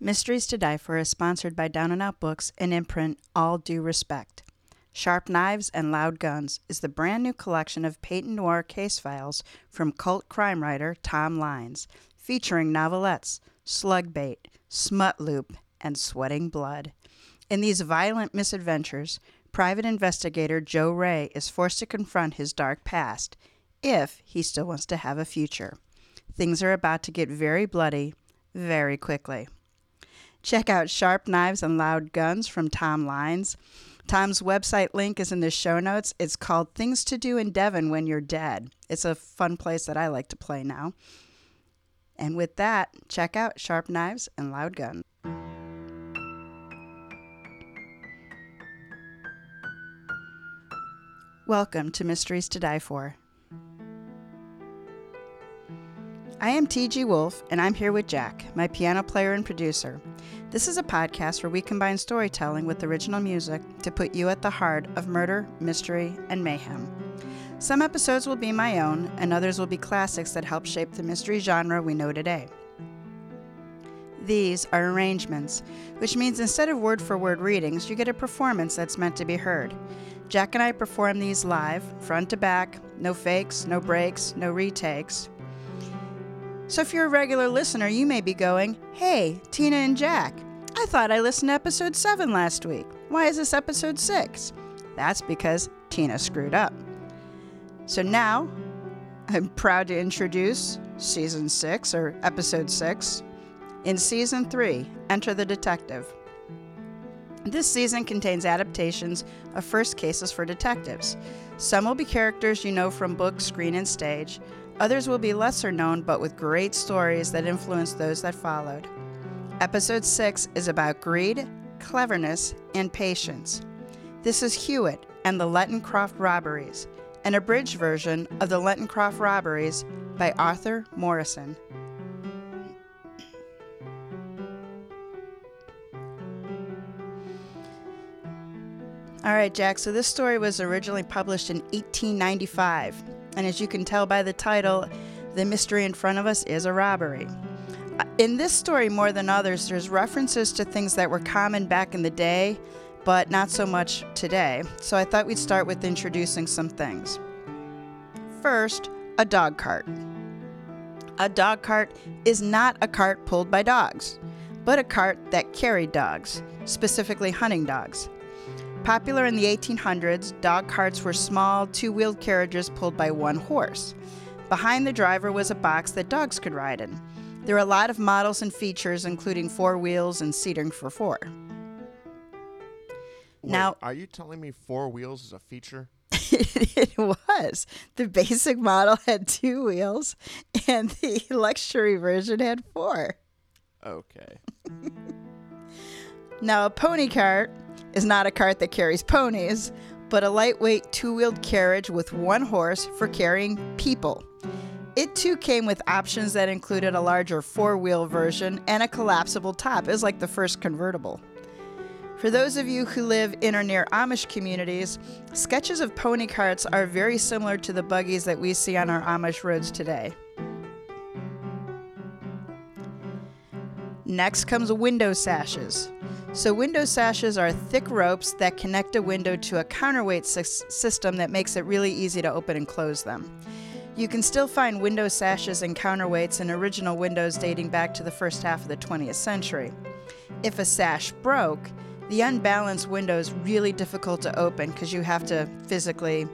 Mysteries to Die For is sponsored by Down and Out Books and imprint All Due Respect. Sharp Knives and Loud Guns is the brand new collection of Paignton Noir case files from cult crime writer Tom Leins, featuring novelettes, slug bait, smut loop, and sweating blood. In these violent misadventures, private investigator Joe Ray is forced to confront his dark past if he still wants to have a future. Things are about to get very bloody very quickly. Check out Sharp Knives and Loud Guns from Tom Leins. Tom's website link is in the show notes. It's called Things to Do in Devon When You're Dead. It's a fun place that I like to play now. And with that, check out Sharp Knives and Loud Guns. Welcome to Mysteries to Die For. I am T.G. Wolf, and I'm here with Jack, my piano player and producer. This is a podcast where we combine storytelling with original music to put you at the heart of murder, mystery, and mayhem. Some episodes will be my own, and others will be classics that help shape the mystery genre we know today. These are arrangements, which means instead of word for word readings, you get a performance that's meant to be heard. Jack and I perform these live, front to back, no fakes, no breaks, no retakes. So if you're a regular listener, you may be going, Hey, Tina and Jack, I thought I listened to episode 7 last week. Why is this episode 6? That's because Tina screwed up. So now, I'm proud to introduce season 6 or episode 6. In season 3, Enter the Detective. This season contains adaptations of first cases for detectives. Some will be characters you know from book, screen, and stage. Others will be lesser known but with great stories that influenced those that followed. Episode 6 is about greed, cleverness, and patience. This is Hewitt and the Lenton Croft Robberies, an abridged version of the Lenton Croft Robberies by Arthur Morrison. All right, Jack, so this story was originally published in 1895. And as you can tell by the title, the mystery in front of us is a robbery. Uh, in this story, more than others, there's references to things that were common back in the day, but not so much today. So I thought we'd start with introducing some things. First, a dog cart. A dog cart is not a cart pulled by dogs, but a cart that carried dogs, specifically hunting dogs. Popular in the 1800s, dog carts were small, two wheeled carriages pulled by one horse. Behind the driver was a box that dogs could ride in. There are a lot of models and features, including four wheels and seating for four. Wait, Now- are you telling me four wheels is a feature? it was. The basic model had two wheels, and the luxury version had four. Okay. Now, a pony cart is not a cart that carries ponies, but a lightweight two wheeled carriage with one horse for carrying people. It too came with options that included a larger four wheel version and a collapsible top. It was like the first convertible. For those of you who live in or near Amish communities, sketches of pony carts are very similar to the buggies that we see on our Amish roads today. Next comes window sashes. So, window sashes are thick ropes that connect a window to a counterweight sys- system that makes it really easy to open and close them. You can still find window sashes and counterweights in original windows dating back to the first half of the 20th century. If a sash broke, the unbalanced window is really difficult to open because you have to physically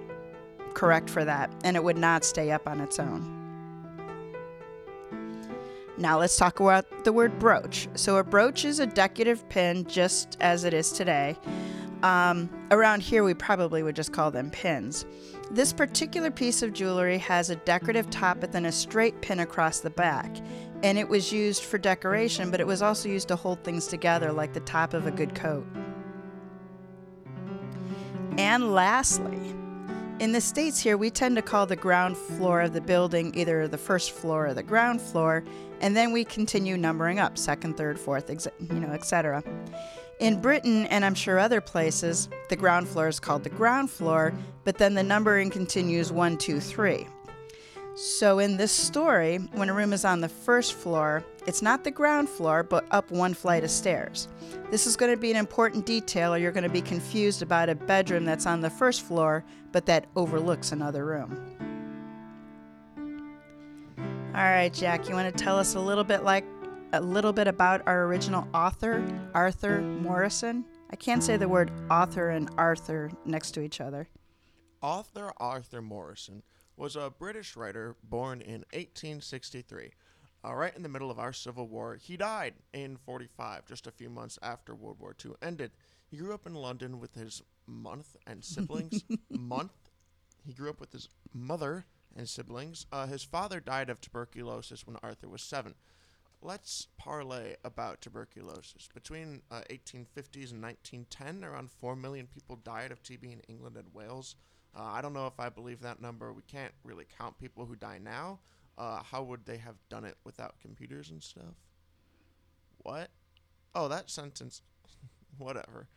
correct for that, and it would not stay up on its own. Now let's talk about the word brooch. So a brooch is a decorative pin, just as it is today. Um, around here, we probably would just call them pins. This particular piece of jewelry has a decorative top and then a straight pin across the back. And it was used for decoration, but it was also used to hold things together like the top of a good coat. And lastly, in the States here, we tend to call the ground floor of the building either the first floor or the ground floor, and then we continue numbering up second, third, fourth, ex- you know, etc. In Britain, and I'm sure other places, the ground floor is called the ground floor, but then the numbering continues one, two, three. So, in this story, when a room is on the first floor, it's not the ground floor, but up one flight of stairs. This is going to be an important detail, or you're going to be confused about a bedroom that's on the first floor, but that overlooks another room. All right, Jack, you want to tell us a little bit like a little bit about our original author, Arthur Morrison? I can't say the word author and Arthur next to each other. Author Arthur Morrison was a British writer born in 1863. Uh, right in the middle of our Civil War, he died in 45, just a few months after World War II ended. He grew up in London with his month and siblings. month. He grew up with his mother and siblings. Uh, his father died of tuberculosis when Arthur was seven. Let's parlay about tuberculosis. Between uh, 1850s and 1910, around 4 million people died of TB in England and Wales. Uh, I don't know if I believe that number. We can't really count people who die now. Uh, how would they have done it without computers and stuff? What? Oh, that sentence. Whatever.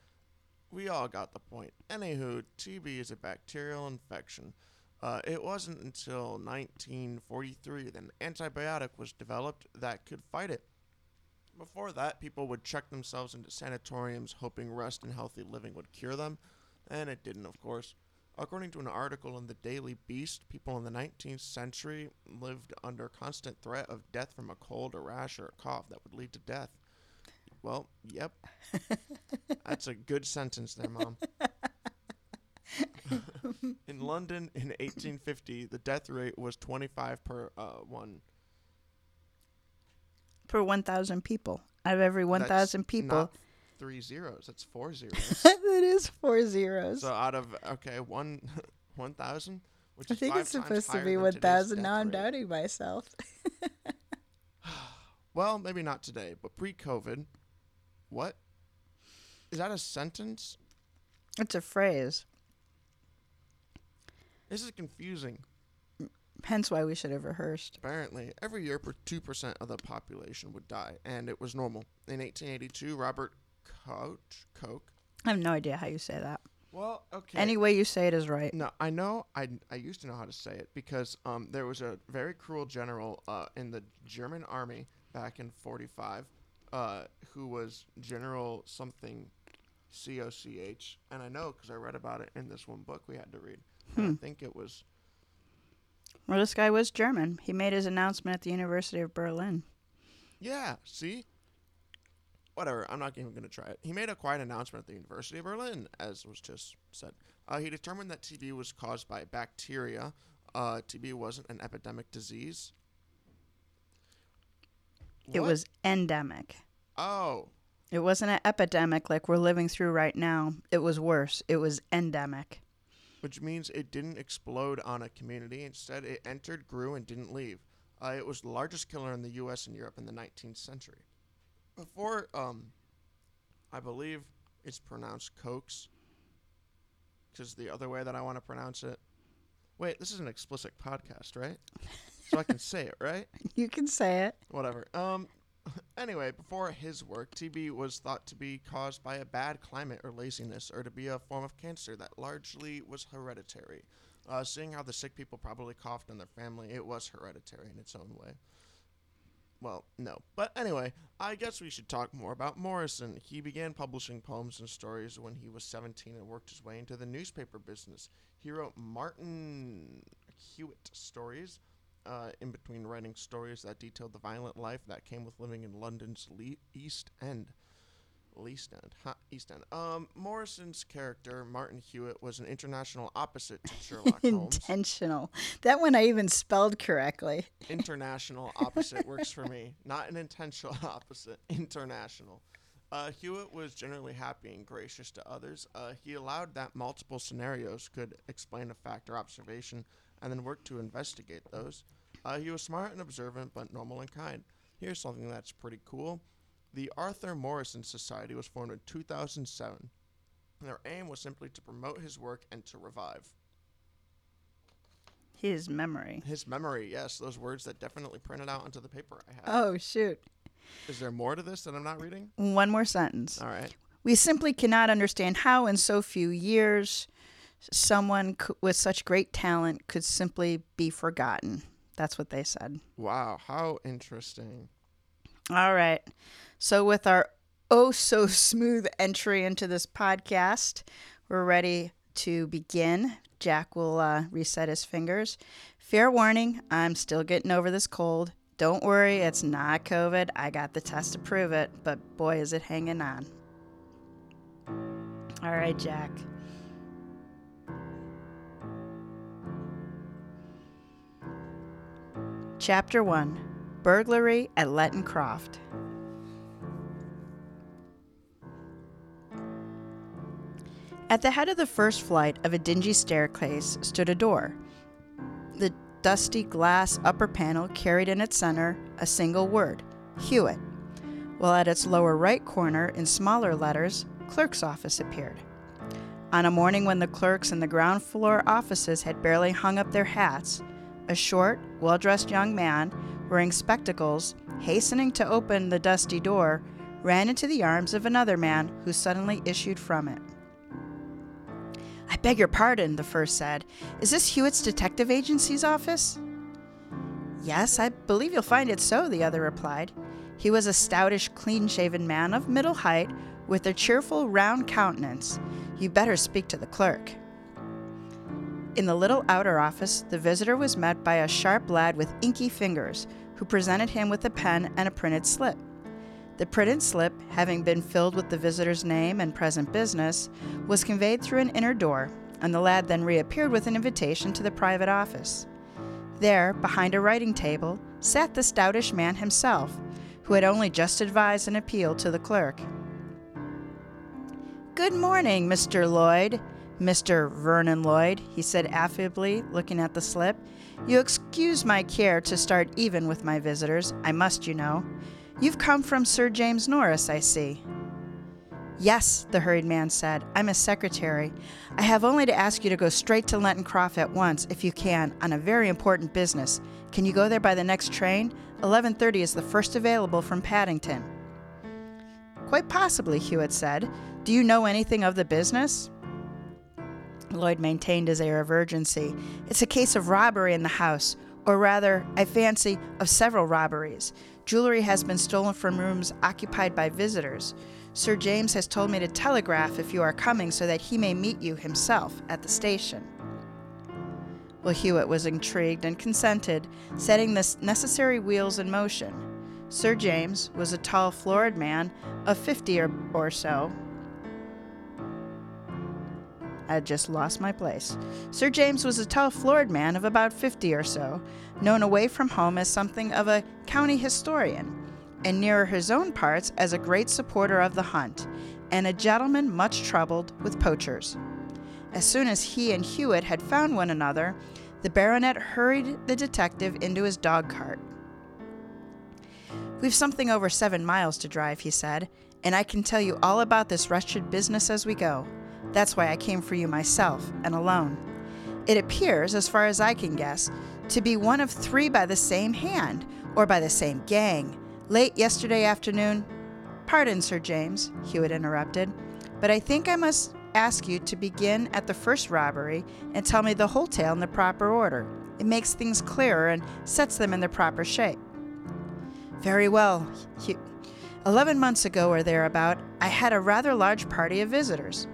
We all got the point. Anywho, TB is a bacterial infection. Uh, it wasn't until 1943 that an antibiotic was developed that could fight it. Before that, people would check themselves into sanatoriums hoping rest and healthy living would cure them, and it didn't, of course. According to an article in the Daily Beast, people in the 19th century lived under constant threat of death from a cold, a rash, or a cough that would lead to death. Well, yep. That's a good sentence there, Mom. in London in 1850, the death rate was 25 per uh, one. Per 1,000 people. Out of every 1,000 people. Three zeros. That's four zeros. that is four zeros. so out of okay one 1,000, which I is think it's supposed to be 1,000. Now I'm rate. doubting myself. Well, maybe not today, but pre-COVID, what is that a sentence? It's a phrase. This is confusing. Hence why we should have rehearsed. Apparently, every year, two percent of the population would die, and it was normal. In 1882, Robert Koch, Coke. I have no idea how you say that. Well, okay. Any way you say it is right. No, I know. I, I used to know how to say it because um, there was a very cruel general uh, in the German army back in 45 uh, who was General something C O C H. And I know because I read about it in this one book we had to read. Hmm. I think it was. Well, this guy was German. He made his announcement at the University of Berlin. Yeah, see? Whatever, I'm not even going to try it. He made a quiet announcement at the University of Berlin, as was just said. Uh, he determined that TB was caused by bacteria. Uh, TB wasn't an epidemic disease. It What? was endemic. Oh, It wasn't an epidemic like we're living through right now. It was worse. It was endemic. which means it didn't explode on a community. Instead, it entered, grew, and didn't leave. Uh, it was the largest killer in the U.S. and Europe in the 19th century. Before, um, I believe it's pronounced Cokes, because the other way that I want to pronounce it. Wait, this is an explicit podcast, right? so I can say it, right? You can say it. Whatever. Um. Anyway, before his work, TB was thought to be caused by a bad climate or laziness, or to be a form of cancer that largely was hereditary. Uh, seeing how the sick people probably coughed in their family, it was hereditary in its own way. Well, no. But anyway, I guess we should talk more about Morrison. He began publishing poems and stories when he was 17 and worked his way into the newspaper business. He wrote Martin Hewitt stories, uh, in between writing stories that detailed the violent life that came with living in London's le- East End. East End, huh? East End. Um, Morrison's character, Martin Hewitt, was an international opposite to Sherlock Holmes. Intentional. That one I even spelled correctly. international opposite works for me. Not an intentional opposite. International. Uh, Hewitt was generally happy and gracious to others. Uh, he allowed that multiple scenarios could explain a fact or observation and then worked to investigate those. Uh, he was smart and observant, but normal and kind. Here's something that's pretty cool. The Arthur Morrison Society was formed in 2007. Their aim was simply to promote his work and to revive His memory. his memory. Yes, those words that definitely printed out onto the paper I have. Oh, shoot. Is there more to this that I'm not reading? One more sentence. All right. We simply cannot understand how, in so few years, someone c- with such great talent could simply be forgotten. That's what they said. Wow, how interesting. All right. So, with our oh so smooth entry into this podcast, we're ready to begin. Jack will uh, reset his fingers. Fair warning, I'm still getting over this cold. Don't worry, it's not COVID. I got the test to prove it, but boy, is it hanging on. All right, Jack. Chapter 1 Burglary at Lenton Croft. At the head of the first flight of a dingy staircase stood a door. The dusty glass upper panel carried in its center a single word Hewitt, while at its lower right corner, in smaller letters, Clerk's Office appeared. On a morning when the clerks in the ground floor offices had barely hung up their hats, a short, well dressed young man, wearing spectacles, hastening to open the dusty door, ran into the arms of another man who suddenly issued from it. I beg your pardon, the first said. Is this Hewitt's detective agency's office? Yes, I believe you'll find it so, the other replied. He was a stoutish, clean shaven man of middle height with a cheerful, round countenance. You better speak to the clerk. In the little outer office, the visitor was met by a sharp lad with inky fingers, who presented him with a pen and a printed slip. The printed slip, having been filled with the visitor's name and present business, was conveyed through an inner door, and the lad then reappeared with an invitation to the private office. There, behind a writing table, sat the stoutish man himself, who had only just advised an appeal to the clerk. Good morning, Mr. Lloyd. Mr. Vernon Lloyd, he said affably, looking at the slip. You excuse my care to start even with my visitors. I must, you know. You've come from Sir James Norris, I see. Yes, the hurried man said. I'm a secretary. I have only to ask you to go straight to Lenton Croft at once, if you can, on a very important business. Can you go there by the next train? 11:30 is the first available from Paddington. Quite possibly, Hewitt said. Do you know anything of the business? Lloyd maintained his air of urgency. It's a case of robbery in the house, or rather, I fancy, of several robberies. Jewelry has been stolen from rooms occupied by visitors. Sir James has told me to telegraph if you are coming so that he may meet you himself at the station. Well, Hewitt was intrigued and consented, setting the necessary wheels in motion. Sir James was a tall, florid man of fifty or, or so, I had just lost my place. Sir James was a tall, florid man of about fifty or so, known away from home as something of a county historian, and nearer his own parts as a great supporter of the hunt, and a gentleman much troubled with poachers. As soon as he and Hewitt had found one another, the baronet hurried the detective into his dog cart. We've something over seven miles to drive, he said, and I can tell you all about this wretched business as we go. That's why I came for you myself and alone. It appears, as far as I can guess, to be one of three by the same hand, or by the same gang. Late yesterday afternoon. Pardon, Sir James, Hewitt interrupted, but I think I must ask you to begin at the first robbery and tell me the whole tale in the proper order. It makes things clearer and sets them in their proper shape. Very well. Eleven months ago or thereabout, I had a rather large party of visitors.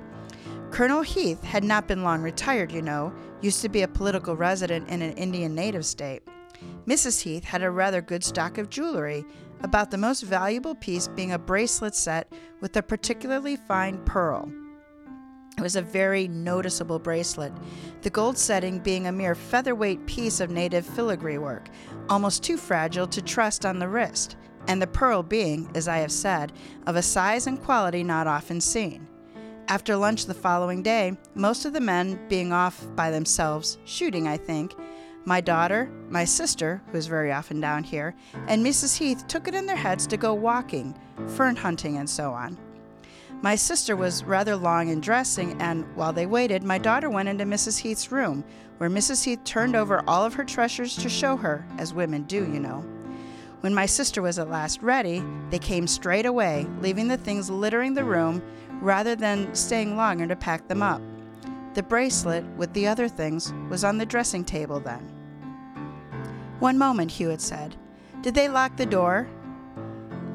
Colonel Heath had not been long retired, you know, used to be a political resident in an Indian native state. Mrs. Heath had a rather good stock of jewelry, about the most valuable piece being a bracelet set with a particularly fine pearl. It was a very noticeable bracelet, the gold setting being a mere featherweight piece of native filigree work, almost too fragile to trust on the wrist, and the pearl being, as I have said, of a size and quality not often seen. After lunch the following day, most of the men being off by themselves, shooting, I think, my daughter, my sister, who is very often down here, and Mrs. Heath took it in their heads to go walking, fern hunting, and so on. My sister was rather long in dressing, and while they waited, my daughter went into Mrs. Heath's room, where Mrs. Heath turned over all of her treasures to show her, as women do, you know. When my sister was at last ready, they came straight away, leaving the things littering the room rather than staying longer to pack them up. The bracelet, with the other things, was on the dressing table then. One moment, Hewitt said. Did they lock the door?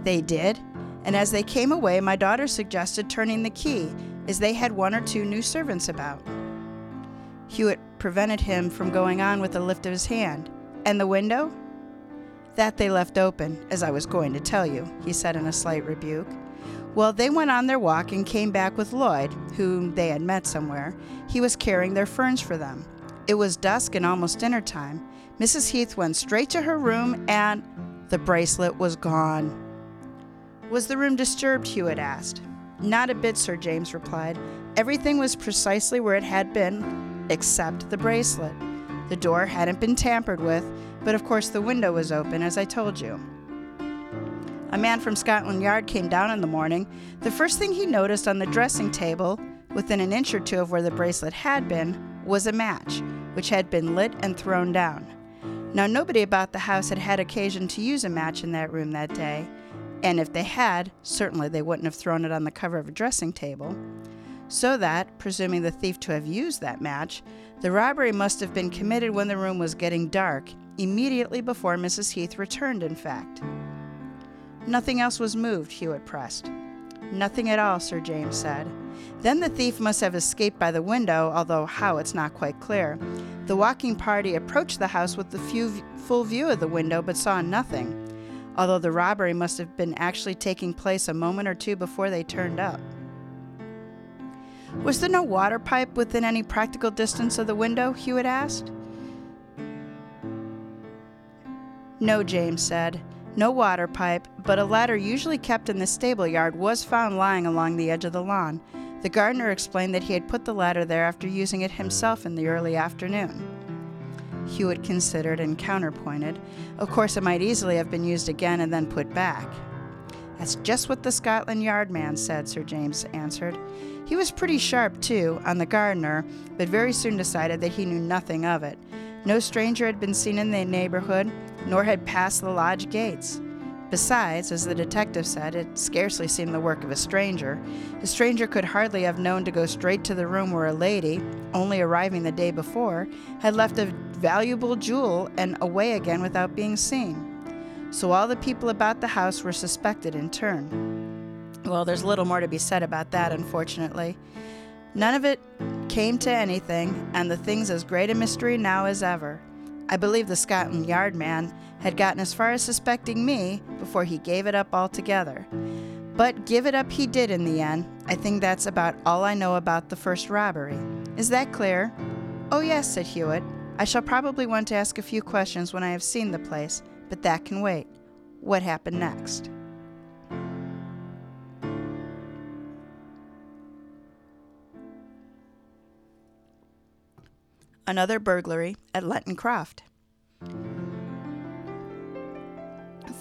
They did, and as they came away, my daughter suggested turning the key, as they had one or two new servants about. Hewitt prevented him from going on with a lift of his hand. And the window? That they left open, as I was going to tell you, he said in a slight rebuke. Well, they went on their walk and came back with Lloyd, whom they had met somewhere. He was carrying their ferns for them. It was dusk and almost dinner time. Mrs. Heath went straight to her room and the bracelet was gone. Was the room disturbed? Hewitt asked. Not a bit, Sir James replied. Everything was precisely where it had been, except the bracelet. The door hadn't been tampered with, but of course the window was open, as I told you. A man from Scotland Yard came down in the morning. The first thing he noticed on the dressing table, within an inch or two of where the bracelet had been, was a match, which had been lit and thrown down. Now, nobody about the house had had occasion to use a match in that room that day, and if they had, certainly they wouldn't have thrown it on the cover of a dressing table. So that, presuming the thief to have used that match, the robbery must have been committed when the room was getting dark, immediately before Mrs. Heath returned, in fact. Nothing else was moved, Hewitt pressed. Nothing at all, Sir James said. Then the thief must have escaped by the window, although how it's not quite clear. The walking party approached the house with the full view of the window but saw nothing although the robbery must have been actually taking place a moment or two before they turned up. Was there no water pipe within any practical distance of the window? Hewitt asked. No, James said. No water pipe, but a ladder usually kept in the stable yard was found lying along the edge of the lawn. The gardener explained that he had put the ladder there after using it himself in the early afternoon. Hewitt considered and counterpointed. Of course, it might easily have been used again and then put back. That's just what the Scotland Yard man said, Sir James answered. He was pretty sharp, too, on the gardener, but very soon decided that he knew nothing of it. No stranger had been seen in the neighborhood, nor had passed the lodge gates. Besides, as the detective said, it scarcely seemed the work of a stranger. A stranger could hardly have known to go straight to the room where a lady, only arriving the day before, had left a valuable jewel and away again without being seen. So all the people about the house were suspected in turn. Well, there's little more to be said about that, unfortunately. None of it came to anything, and the thing's as great a mystery now as ever. I believe the Scotland Yard man had gotten as far as suspecting me before he gave it up altogether. But give it up he did in the end. I think that's about all I know about the first robbery. Is that clear? Oh, yes, said Hewitt. I shall probably want to ask a few questions when I have seen the place, but that can wait. What happened next? Another burglary at Lenton Croft.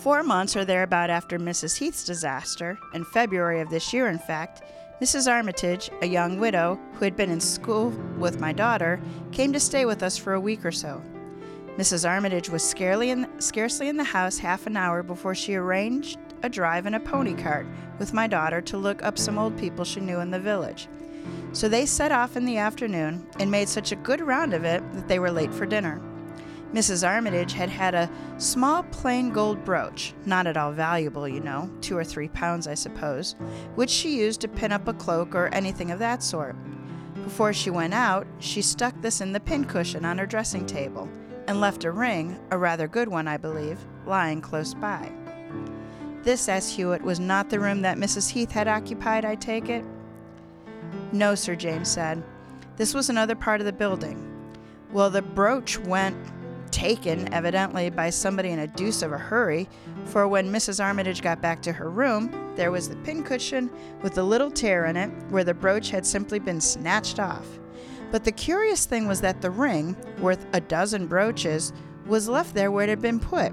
Four months or thereabout after Mrs. Heath's disaster, in February of this year, in fact, Mrs. Armitage, a young widow who had been in school with my daughter, came to stay with us for a week or so. Mrs. Armitage was scarcely in, scarcely in the house half an hour before she arranged a drive in a pony cart with my daughter to look up some old people she knew in the village. So they set off in the afternoon and made such a good round of it that they were late for dinner. Mrs. Armitage had had a small plain gold brooch, not at all valuable, you know, two or three pounds, I suppose, which she used to pin up a cloak or anything of that sort. Before she went out, she stuck this in the pincushion on her dressing table and left a ring, a rather good one, I believe, lying close by. This, asked Hewitt, was not the room that Mrs. Heath had occupied, I take it? No, Sir James said. This was another part of the building. Well, the brooch went taken, evidently, by somebody in a deuce of a hurry, for when Mrs. Armitage got back to her room, there was the pincushion with a little tear in it where the brooch had simply been snatched off. But the curious thing was that the ring, worth a dozen brooches, was left there where it had been put.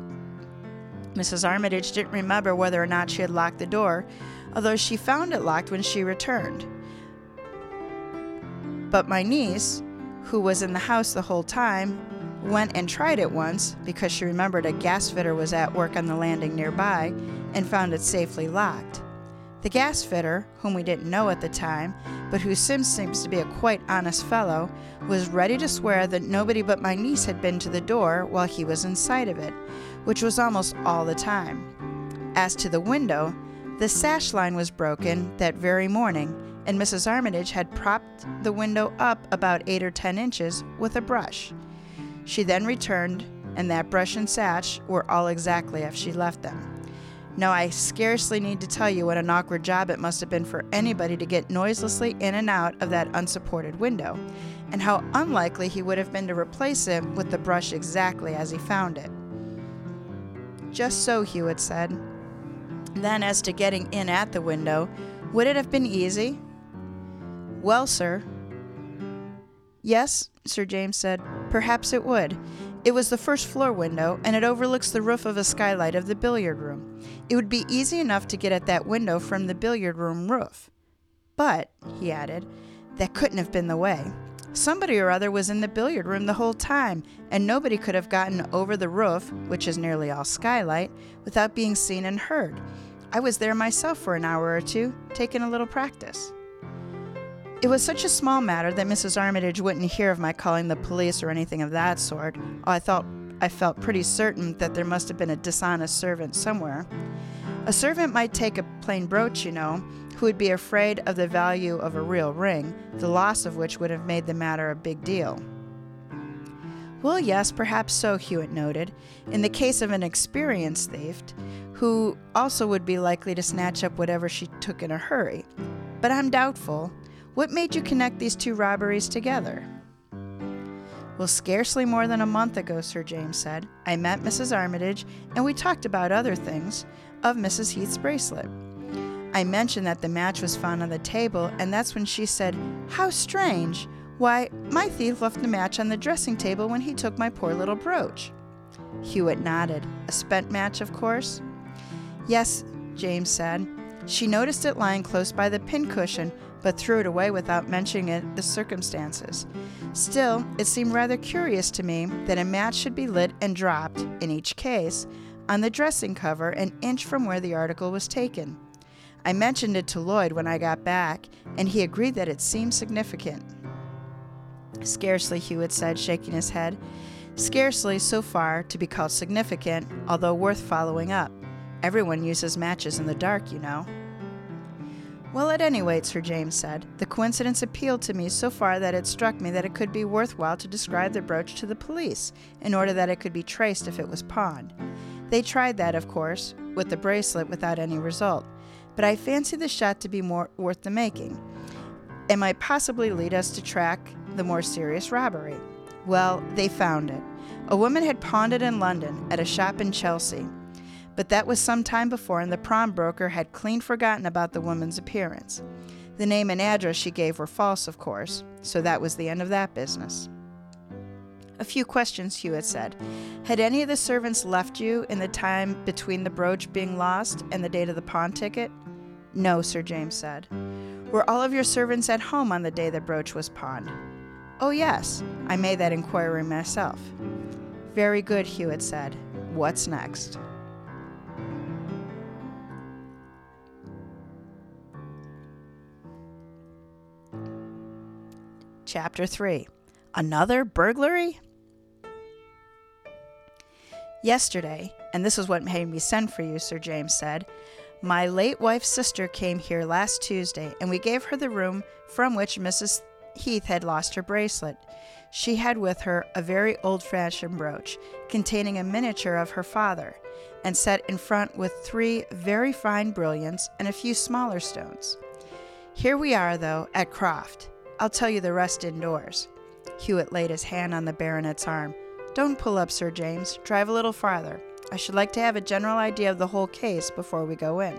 Mrs. Armitage didn't remember whether or not she had locked the door, although she found it locked when she returned. But my niece, who was in the house the whole time, went and tried it once because she remembered a gas fitter was at work on the landing nearby and found it safely locked. The gas fitter, whom we didn't know at the time, but who Sims seems to be a quite honest fellow, was ready to swear that nobody but my niece had been to the door while he was inside of it, which was almost all the time. As to the window, the sash line was broken that very morning, and Mrs. Armitage had propped the window up about eight or ten inches with a brush. She then returned, and that brush and sash were all exactly as she left them. Now, I scarcely need to tell you what an awkward job it must have been for anybody to get noiselessly in and out of that unsupported window, and how unlikely he would have been to replace it with the brush exactly as he found it. Just so, Hewitt said. Then, as to getting in at the window, would it have been easy? Well, sir. Yes, Sir James said, perhaps it would. It was the first floor window, and it overlooks the roof of a skylight of the billiard room. It would be easy enough to get at that window from the billiard room roof. But, he added, that couldn't have been the way. Somebody or other was in the billiard room the whole time, and nobody could have gotten over the roof, which is nearly all skylight, without being seen and heard. I was there myself for an hour or two, taking a little practice. It was such a small matter that Mrs. Armitage wouldn't hear of my calling the police or anything of that sort. I thought I felt pretty certain that there must have been a dishonest servant somewhere. A servant might take a plain brooch, you know, who would be afraid of the value of a real ring, the loss of which would have made the matter a big deal. Well, yes, perhaps so, Hewitt noted, in the case of an experienced thief, who also would be likely to snatch up whatever she took in a hurry. But I'm doubtful. What made you connect these two robberies together? Well, scarcely more than a month ago, Sir James said, I met Mrs. Armitage and we talked about other things of Mrs. Heath's bracelet. I mentioned that the match was found on the table, and that's when she said, How strange! Why, my thief left the match on the dressing table when he took my poor little brooch. Hewitt nodded. A spent match, of course? Yes, James said. She noticed it lying close by the pincushion, but threw it away without mentioning it, the circumstances. Still, it seemed rather curious to me that a match should be lit and dropped, in each case, on the dressing cover an inch from where the article was taken. I mentioned it to Lloyd when I got back, and he agreed that it seemed significant. Scarcely, Hewitt said, shaking his head. Scarcely so far to be called significant, although worth following up. Everyone uses matches in the dark, you know. Well, at any rate, Sir James said, the coincidence appealed to me so far that it struck me that it could be worthwhile to describe the brooch to the police, in order that it could be traced if it was pawned. They tried that, of course, with the bracelet without any result, but I fancy the shot to be more worth the making. It might possibly lead us to track the more serious robbery. Well, they found it. A woman had pawned it in London at a shop in Chelsea but that was some time before, and the pawnbroker had clean forgotten about the woman's appearance. The name and address she gave were false, of course, so that was the end of that business. A few questions, Hewitt said. Had any of the servants left you in the time between the brooch being lost and the date of the pawn ticket? No, Sir James said. Were all of your servants at home on the day the brooch was pawned? Oh, yes. I made that inquiry myself. Very good, Hewitt said. What's next? Chapter 3 Another burglary? Yesterday, and this is what made me send for you, Sir James said, my late wife's sister came here last Tuesday, and we gave her the room from which Mrs. Heath had lost her bracelet. She had with her a very old fashioned brooch containing a miniature of her father, and set in front with three very fine brilliants and a few smaller stones. Here we are, though, at Croft. I'll tell you the rest indoors. Hewitt laid his hand on the baronet's arm. Don't pull up, Sir James. Drive a little farther. I should like to have a general idea of the whole case before we go in.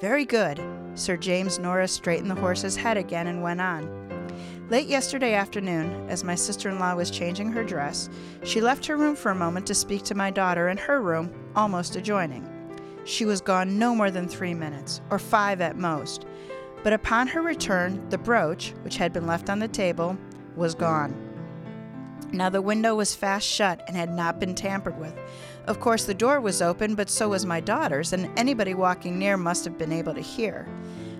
Very good. Sir James Norris straightened the horse's head again and went on. Late yesterday afternoon, as my sister in law was changing her dress, she left her room for a moment to speak to my daughter in her room, almost adjoining. She was gone no more than three minutes, or five at most, but upon her return, the brooch, which had been left on the table, was gone. Now the window was fast shut and had not been tampered with. Of course, the door was open, but so was my daughter's, and anybody walking near must have been able to hear.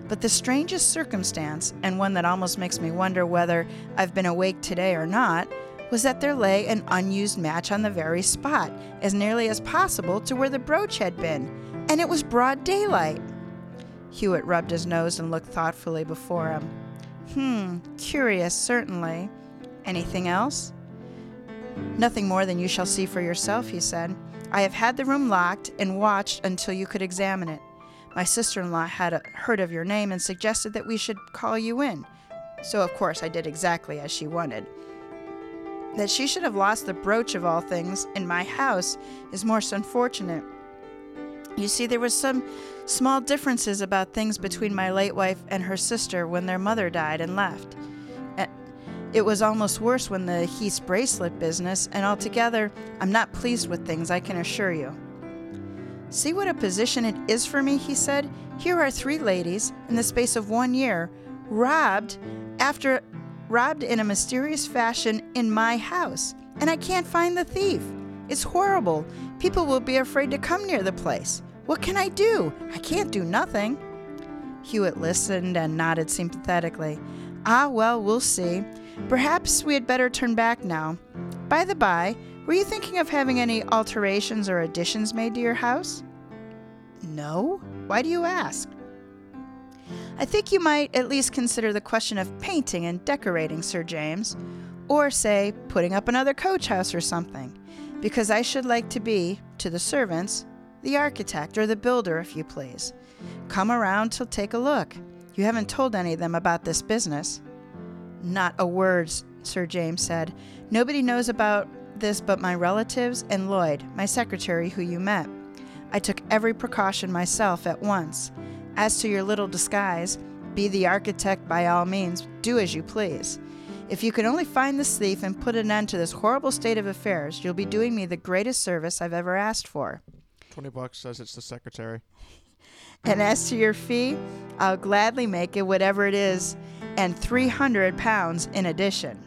But the strangest circumstance, and one that almost makes me wonder whether I've been awake today or not, was that there lay an unused match on the very spot, as nearly as possible to where the brooch had been, and it was broad daylight. Hewitt rubbed his nose and looked thoughtfully before him. Hmm, curious, certainly. Anything else? Nothing more than you shall see for yourself, he said. I have had the room locked and watched until you could examine it. My sister in law had a, heard of your name and suggested that we should call you in. So, of course, I did exactly as she wanted. That she should have lost the brooch of all things in my house is most unfortunate. You see, there was some small differences about things between my late wife and her sister when their mother died and left. Eh, it was almost worse when the Heath bracelet business, and altogether, I'm not pleased with things, I can assure you. See what a position it is for me, he said. Here are three ladies, in the space of one year, robbed after robbed in a mysterious fashion in my house, and I can't find the thief. It's horrible. People will be afraid to come near the place. What can I do? I can't do nothing. Hewitt listened and nodded sympathetically. Ah, well, we'll see. Perhaps we had better turn back now. By the by, were you thinking of having any alterations or additions made to your house? No? Why do you ask? I think you might at least consider the question of painting and decorating, Sir James. Or, say, putting up another coach house or something. Because I should like to be, to the servants, the architect or the builder, if you please. Come around to take a look. You haven't told any of them about this business. Not a word, Sir James said. Nobody knows about this but my relatives and Lloyd, my secretary, who you met. I took every precaution myself at once. As to your little disguise, be the architect by all means, do as you please. If you can only find this thief and put an end to this horrible state of affairs, you'll be doing me the greatest service I've ever asked for. 20 bucks says it's the secretary. And as to your fee, I'll gladly make it whatever it is and 300 pounds in addition.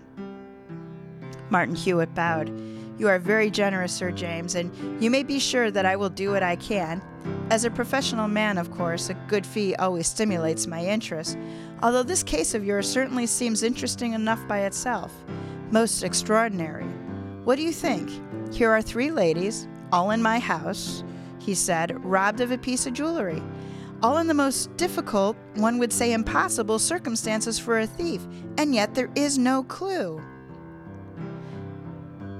Martin Hewitt bowed. You are very generous, Sir James, and you may be sure that I will do what I can. As a professional man, of course, a good fee always stimulates my interest, although this case of yours certainly seems interesting enough by itself. Most extraordinary. What do you think? Here are three ladies, all in my house, he said, robbed of a piece of jewelry all in the most difficult, one would say impossible, circumstances for a thief, and yet there is no clue.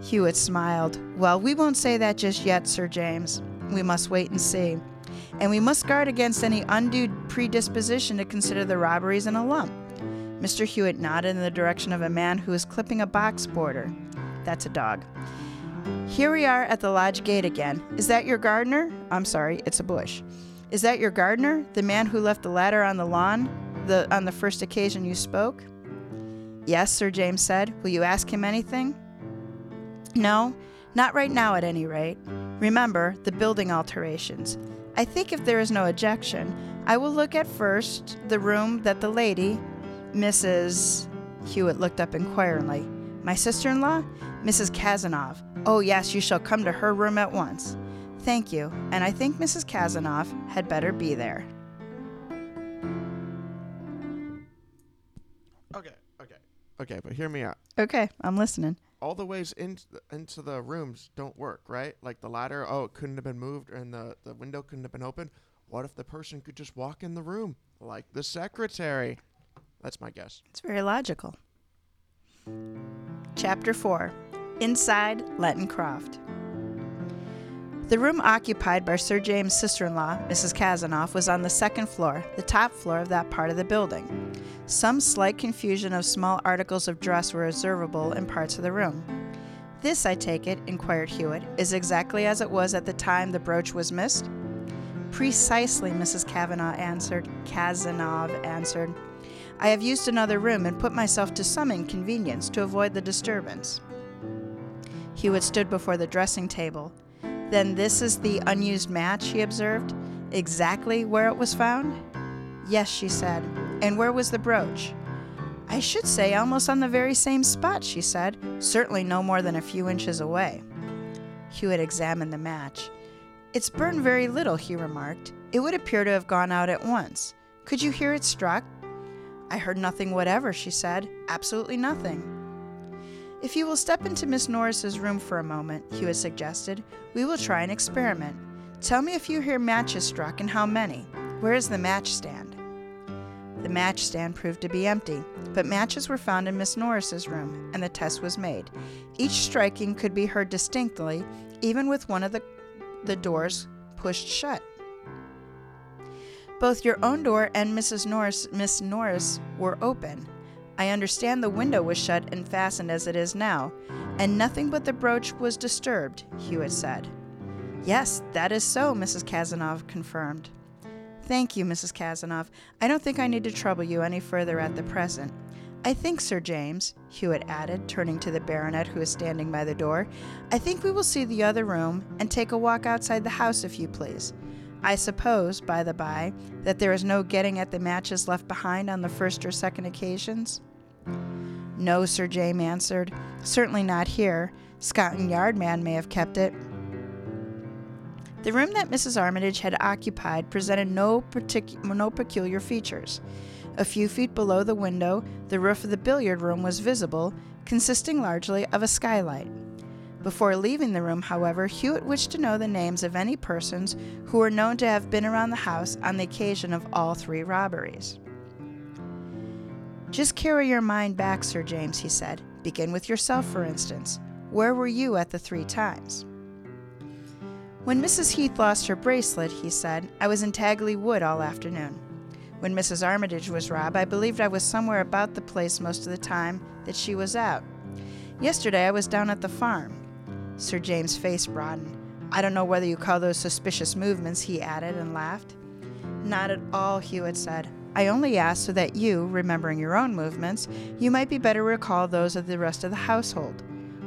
Hewitt smiled. Well, we won't say that just yet, Sir James. We must wait and see. And we must guard against any undue predisposition to consider the robberies in a lump. Mr. Hewitt nodded in the direction of a man who was clipping a box border. That's a dog. Here we are at the lodge gate again. Is that your gardener? I'm sorry, it's a bush. Is that your gardener, the man who left the ladder on the lawn the, on the first occasion you spoke? Yes, Sir James said. Will you ask him anything? No, not right now at any rate. Remember the building alterations. I think if there is no objection, I will look at first the room that the lady, Mrs. Hewitt looked up inquiringly. My sister in law? Mrs. Cazenove. Oh, yes, you shall come to her room at once. Thank you, and I think Mrs. Cazenove had better be there. Okay, okay, okay, but hear me out. Okay, I'm listening. All the ways into the, into the rooms don't work, right? Like the ladder, oh, it couldn't have been moved, and the, the window couldn't have been opened. What if the person could just walk in the room, like the secretary? That's my guess. It's very logical. Chapter 4 Inside Lenton Croft. The room occupied by Sir James' sister in law, Mrs. Cazenove, was on the second floor, the top floor of that part of the building. Some slight confusion of small articles of dress were observable in parts of the room. This, I take it, inquired Hewitt, is exactly as it was at the time the brooch was missed? Precisely, Mrs. Kavanaugh answered. Cazenove answered. I have used another room and put myself to some inconvenience to avoid the disturbance. Hewitt stood before the dressing table. Then this is the unused match, he observed. Exactly where it was found? Yes, she said. And where was the brooch? I should say almost on the very same spot, she said, certainly no more than a few inches away. Hewitt examined the match. It's burned very little, he remarked. It would appear to have gone out at once. Could you hear it struck? I heard nothing whatever, she said. Absolutely nothing. If you will step into Miss Norris's room for a moment, Hewitt suggested, we will try an experiment. Tell me if you hear matches struck and how many. Where is the match stand? The match stand proved to be empty, but matches were found in Miss Norris's room, and the test was made. Each striking could be heard distinctly, even with one of the, the doors pushed shut. Both your own door and Mrs. Norris, Miss Norris were open. I understand the window was shut and fastened as it is now, and nothing but the brooch was disturbed, Hewitt said. Yes, that is so, Mrs. Cazenove confirmed. Thank you, Mrs. Cazenove. I don't think I need to trouble you any further at the present. I think, Sir James, Hewitt added, turning to the baronet who was standing by the door, I think we will see the other room and take a walk outside the house, if you please. I suppose, by the by, that there is no getting at the matches left behind on the first or second occasions? No, Sir James answered. Certainly not here. Scotland Yard man may have kept it. The room that Mrs. Armitage had occupied presented no, no peculiar features. A few feet below the window, the roof of the billiard room was visible, consisting largely of a skylight. Before leaving the room, however, Hewitt wished to know the names of any persons who were known to have been around the house on the occasion of all three robberies. Just carry your mind back, Sir James, he said. Begin with yourself, for instance. Where were you at the three times? When Mrs. Heath lost her bracelet, he said, I was in Tagley Wood all afternoon. When Mrs. Armitage was robbed, I believed I was somewhere about the place most of the time that she was out. Yesterday I was down at the farm. Sir James' face broadened. I don't know whether you call those suspicious movements, he added and laughed. Not at all, Hewitt said. I only ask so that you, remembering your own movements, you might be better recall those of the rest of the household.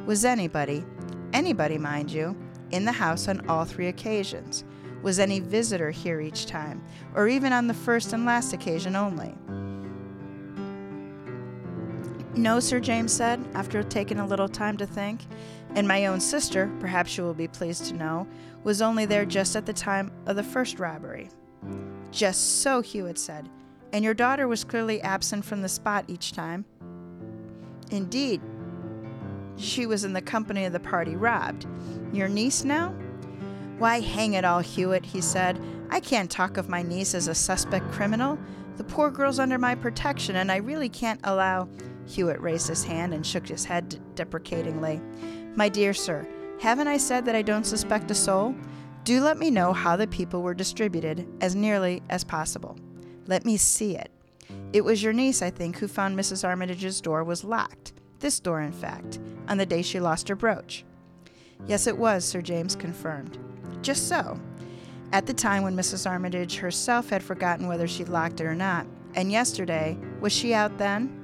Was anybody, anybody, mind you, in the house on all three occasions? Was any visitor here each time, or even on the first and last occasion only? No, Sir James said, after taking a little time to think. And my own sister, perhaps you will be pleased to know, was only there just at the time of the first robbery. Just so, Hewitt said. And your daughter was clearly absent from the spot each time. Indeed, she was in the company of the party robbed. Your niece now? Why, hang it all, Hewitt, he said. I can't talk of my niece as a suspect criminal. The poor girl's under my protection, and I really can't allow. Hewitt raised his hand and shook his head deprecatingly. My dear sir, haven't I said that I don't suspect a soul? Do let me know how the people were distributed, as nearly as possible. Let me see it. It was your niece, I think, who found Mrs. Armitage's door was locked. This door, in fact, on the day she lost her brooch. Yes, it was, Sir James confirmed. Just so. At the time when Mrs. Armitage herself had forgotten whether she locked it or not, and yesterday, was she out then?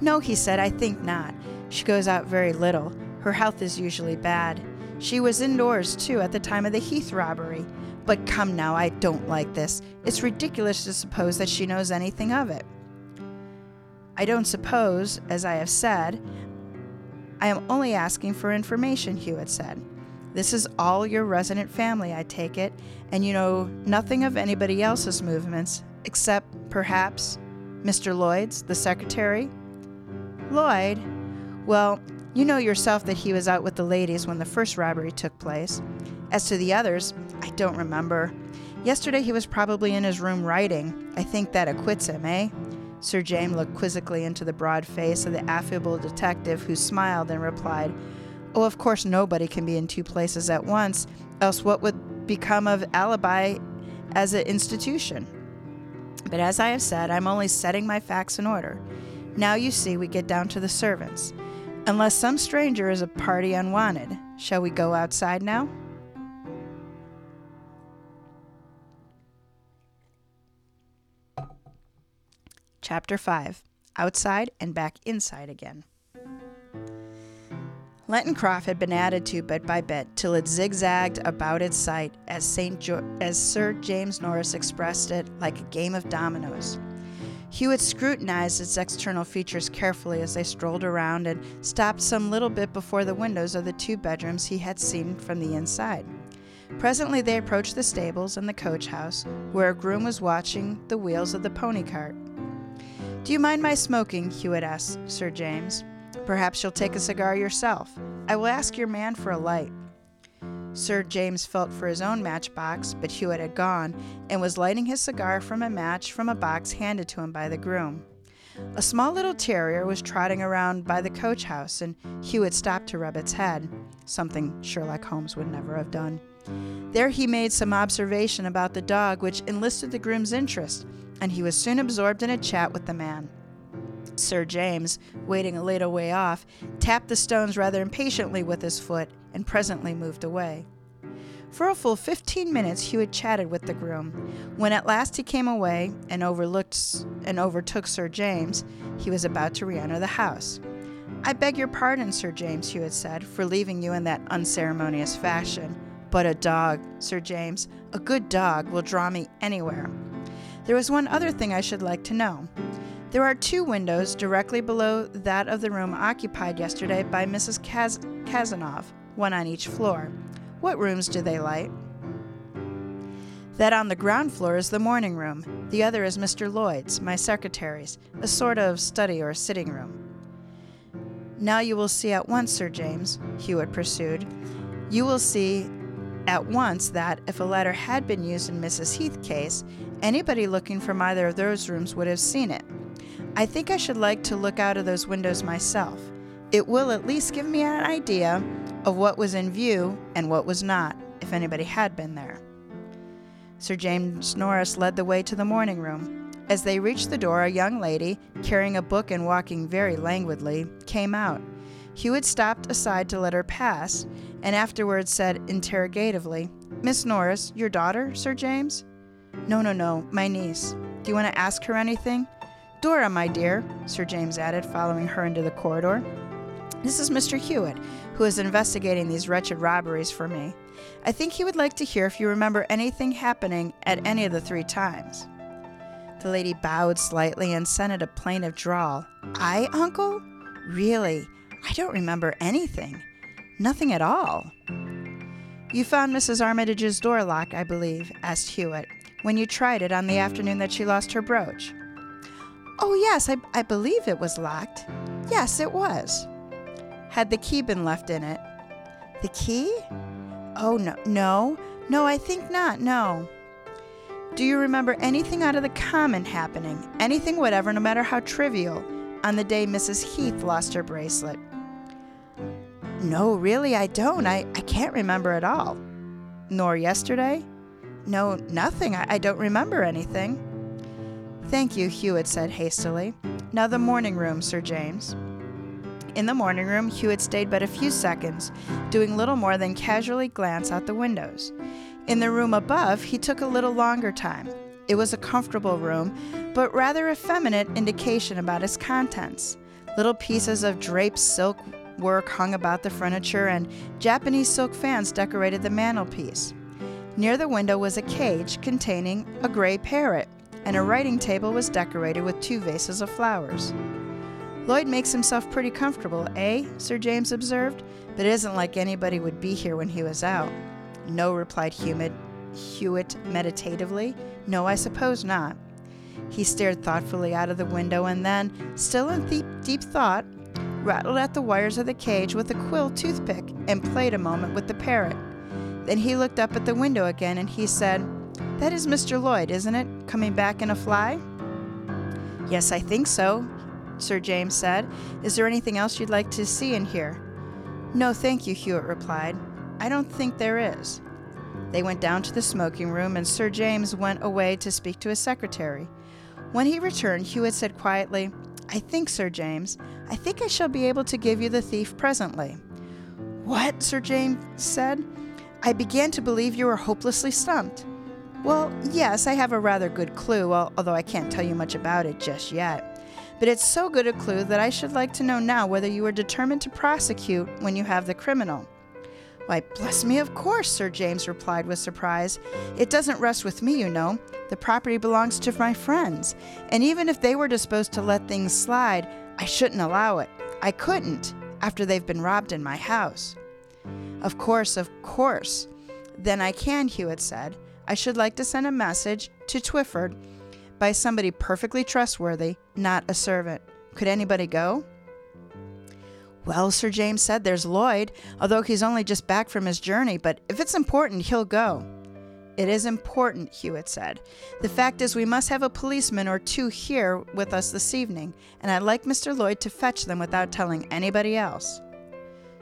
No, he said, I think not. She goes out very little. Her health is usually bad. She was indoors, too, at the time of the Heath robbery. But come now, I don't like this. It's ridiculous to suppose that she knows anything of it. I don't suppose, as I have said. I am only asking for information, Hewitt said. This is all your resident family, I take it, and you know nothing of anybody else's movements, except, perhaps, Mr. Lloyd's, the secretary? Lloyd? Well, you know yourself that he was out with the ladies when the first robbery took place. As to the others, I don't remember. Yesterday he was probably in his room writing. I think that acquits him, eh? Sir James looked quizzically into the broad face of the affable detective, who smiled and replied, Oh, of course, nobody can be in two places at once, else what would become of alibi as an institution? But as I have said, I'm only setting my facts in order. Now you see, we get down to the servants. Unless some stranger is a party unwanted, shall we go outside now? Chapter 5 Outside and Back Inside Again. Croft had been added to bit by bit till it zigzagged about its site, as, Saint jo- as Sir James Norris expressed it, like a game of dominoes. Hewitt scrutinized its external features carefully as they strolled around and stopped some little bit before the windows of the two bedrooms he had seen from the inside. Presently, they approached the stables and the coach house, where a groom was watching the wheels of the pony cart. Do you mind my smoking? Hewitt asked Sir James. Perhaps you'll take a cigar yourself. I will ask your man for a light. Sir James felt for his own matchbox, but Hewitt had gone and was lighting his cigar from a match from a box handed to him by the groom. A small little terrier was trotting around by the coach house, and Hewitt stopped to rub its head, something Sherlock Holmes would never have done. There he made some observation about the dog which enlisted the groom's interest, and he was soon absorbed in a chat with the man. Sir James, waiting a little way off, tapped the stones rather impatiently with his foot and presently moved away. For a full fifteen minutes Hewitt chatted with the groom. When at last he came away and overlooked and overtook Sir James, he was about to re-enter the house. I beg your pardon, Sir James, Hewitt said, for leaving you in that unceremonious fashion. But a dog, Sir James, a good dog, will draw me anywhere. There was one other thing I should like to know. There are two windows directly below that of the room occupied yesterday by Mrs. Kaz- Cazenove, one on each floor. What rooms do they light? That on the ground floor is the morning room. The other is Mr. Lloyd's, my secretary's, a sort of study or sitting room. Now you will see at once, Sir James, Hewitt pursued. You will see at once that if a letter had been used in Mrs. Heath's case, anybody looking from either of those rooms would have seen it. I think I should like to look out of those windows myself. It will at least give me an idea of what was in view and what was not, if anybody had been there. Sir James Norris led the way to the morning room. As they reached the door, a young lady, carrying a book and walking very languidly, came out. Hewitt stopped aside to let her pass, and afterwards said interrogatively, Miss Norris, your daughter, Sir James? No, no, no, my niece. Do you want to ask her anything? Dora, my dear, Sir James added, following her into the corridor. This is Mr. Hewitt, who is investigating these wretched robberies for me. I think he would like to hear if you remember anything happening at any of the three times. The lady bowed slightly and scented a plaintive drawl. I, uncle? Really? I don't remember anything. Nothing at all. You found Mrs. Armitage's door lock, I believe, asked Hewitt, when you tried it on the afternoon that she mm. lost her brooch. Oh, yes, I, I believe it was locked. Yes, it was. Had the key been left in it? The key? Oh, no, no, no, I think not, no. Do you remember anything out of the common happening, anything whatever, no matter how trivial, on the day Mrs. Heath lost her bracelet? No, really, I don't. I, I can't remember at all. Nor yesterday? No, nothing. I, I don't remember anything. Thank you, Hewitt said hastily. Now the morning room, Sir James. In the morning room, Hewitt stayed but a few seconds, doing little more than casually glance out the windows. In the room above, he took a little longer time. It was a comfortable room, but rather effeminate indication about its contents. Little pieces of draped silk work hung about the furniture, and Japanese silk fans decorated the mantelpiece. Near the window was a cage containing a gray parrot, and a writing table was decorated with two vases of flowers. Lloyd makes himself pretty comfortable, eh? Sir James observed, but it isn't like anybody would be here when he was out. No, replied Hewitt, Hewitt meditatively. No, I suppose not. He stared thoughtfully out of the window and then, still in deep, deep thought, rattled at the wires of the cage with a quill toothpick and played a moment with the parrot. Then he looked up at the window again and he said, That is Mr. Lloyd, isn't it? Coming back in a fly? Yes, I think so, Sir James said. Is there anything else you'd like to see and hear? No, thank you, Hewitt replied. I don't think there is. They went down to the smoking room, and Sir James went away to speak to his secretary. When he returned, Hewitt said quietly, I think, Sir James, I think I shall be able to give you the thief presently. What? Sir James said. I began to believe you were hopelessly stumped. Well, yes, I have a rather good clue, although I can't tell you much about it just yet. But it's so good a clue that I should like to know now whether you are determined to prosecute when you have the criminal. Why, bless me, of course, Sir James replied with surprise. It doesn't rest with me, you know. The property belongs to my friends, and even if they were disposed to let things slide, I shouldn't allow it. I couldn't, after they've been robbed in my house. Of course, of course. Then I can, Hewitt said. I should like to send a message to Twyford by somebody perfectly trustworthy, not a servant. Could anybody go? Well, Sir James said there's Lloyd, although he's only just back from his journey, but if it's important, he'll go. It is important, Hewitt said. The fact is, we must have a policeman or two here with us this evening, and I'd like Mr. Lloyd to fetch them without telling anybody else.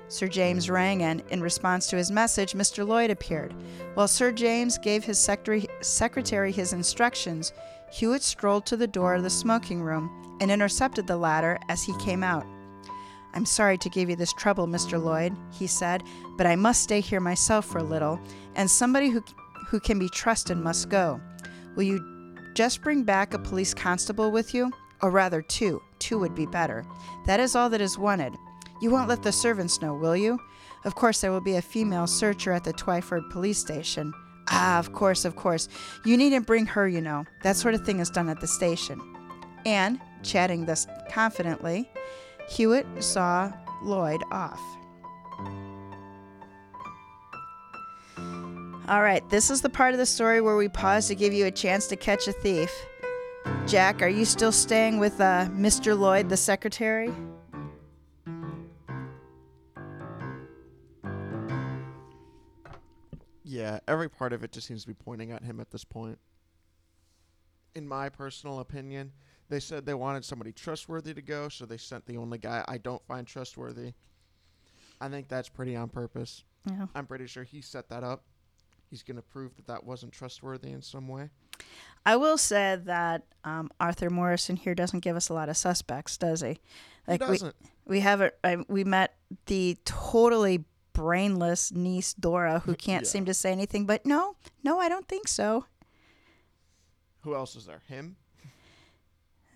Sir James rang, and in response to his message, Mr. Lloyd appeared. While Sir James gave his secretary his instructions, Hewitt strolled to the door of the smoking room and intercepted the latter as he came out. I'm sorry to give you this trouble, Mr. Lloyd, he said, but I must stay here myself for a little, and somebody who, who can be trusted must go. Will you just bring back a police constable with you? Or rather, two. Two would be better. That is all that is wanted. You won't let the servants know, will you? Of course, there will be a female searcher at the Twyford police station. Ah, of course, of course. You needn't bring her, you know. That sort of thing is done at the station. And, chatting thus confidently, Hewitt saw Lloyd off. All right, this is the part of the story where we pause to give you a chance to catch a thief. Jack, are you still staying with uh, Mr. Lloyd, the secretary? Yeah, every part of it just seems to be pointing at him at this point. In my personal opinion, they said they wanted somebody trustworthy to go, so they sent the only guy I don't find trustworthy. I think that's pretty on purpose. Yeah. I'm pretty sure he set that up. He's going to prove that that wasn't trustworthy in some way. I will say that um, Arthur Morrison here doesn't give us a lot of suspects, does he? Like he doesn't. We, we haven't. we met the totally brainless niece Dora who can't yeah. seem to say anything but no, no, I don't think so. Who else is there? Him?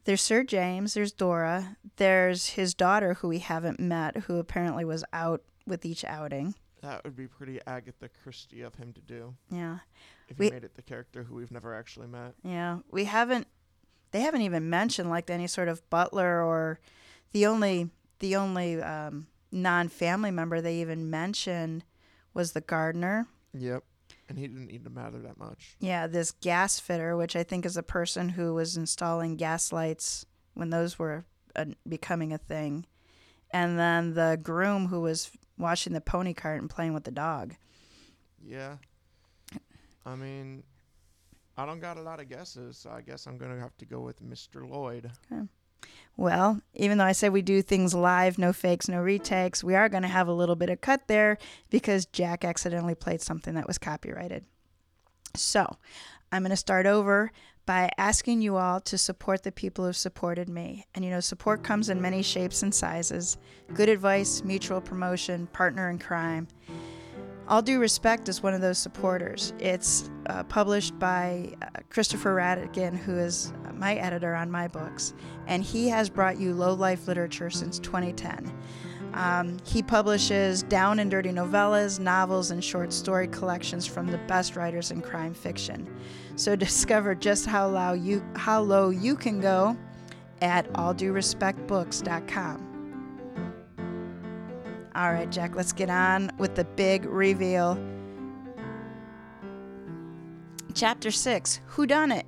There's Sir James, there's Dora, there's his daughter who we haven't met, who apparently was out with each outing. That would be pretty Agatha Christie of him to do. Yeah. If we, he made it the character who we've never actually met. Yeah. We haven't they haven't even mentioned like any sort of butler or the only the only um, non-family member they even mentioned was the gardener. Yep. And he didn't even matter that much. Yeah, this gas fitter, which I think is a person who was installing gas lights when those were becoming a thing. And then the groom who was washing the pony cart and playing with the dog. Yeah. I mean, I don't got a lot of guesses, so I guess I'm going to have to go with Mr. Lloyd. Okay. Well, even though I said we do things live, no fakes, no retakes, we are going to have a little bit of cut there because Jack accidentally played something that was copyrighted. So, I'm going to start over by asking you all to support the people who've supported me. And you know, support comes in many shapes and sizes good advice, mutual promotion, partner in crime. All Due Respect is one of those supporters. It's uh, published by uh, Christopher Rhatigan, who is my editor on my books, and he has brought you low life literature since 2010. Um, he publishes down and dirty novellas, novels, and short story collections from the best writers in crime fiction. So discover just how low you how low you can go at allduerespectbooks.com. All right, Jack, let's get on with the big reveal. Chapter 6 Who Done It?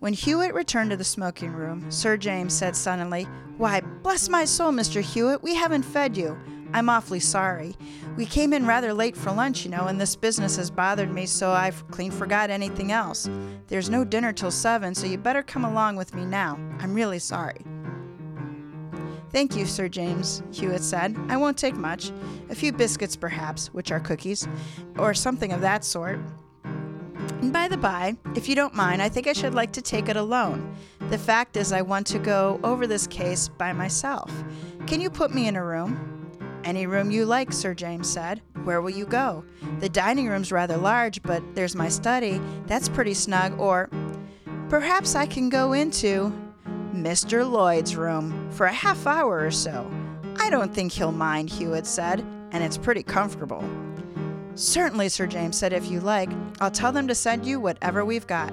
When Hewitt returned to the smoking room, Sir James said suddenly, Why, bless my soul, Mr. Hewitt, we haven't fed you. I'm awfully sorry. We came in rather late for lunch, you know, and this business has bothered me so I've clean forgot anything else. There's no dinner till seven, so you better come along with me now. I'm really sorry. Thank you, Sir James, Hewitt said. I won't take much. A few biscuits, perhaps, which are cookies, or something of that sort. And by the by, if you don't mind, I think I should like to take it alone. The fact is, I want to go over this case by myself. Can you put me in a room? Any room you like, Sir James said. Where will you go? The dining room's rather large, but there's my study. That's pretty snug. Or perhaps I can go into. Mr. Lloyd's room for a half hour or so. I don't think he'll mind, Hewitt said, and it's pretty comfortable. Certainly, Sir James said, if you like. I'll tell them to send you whatever we've got.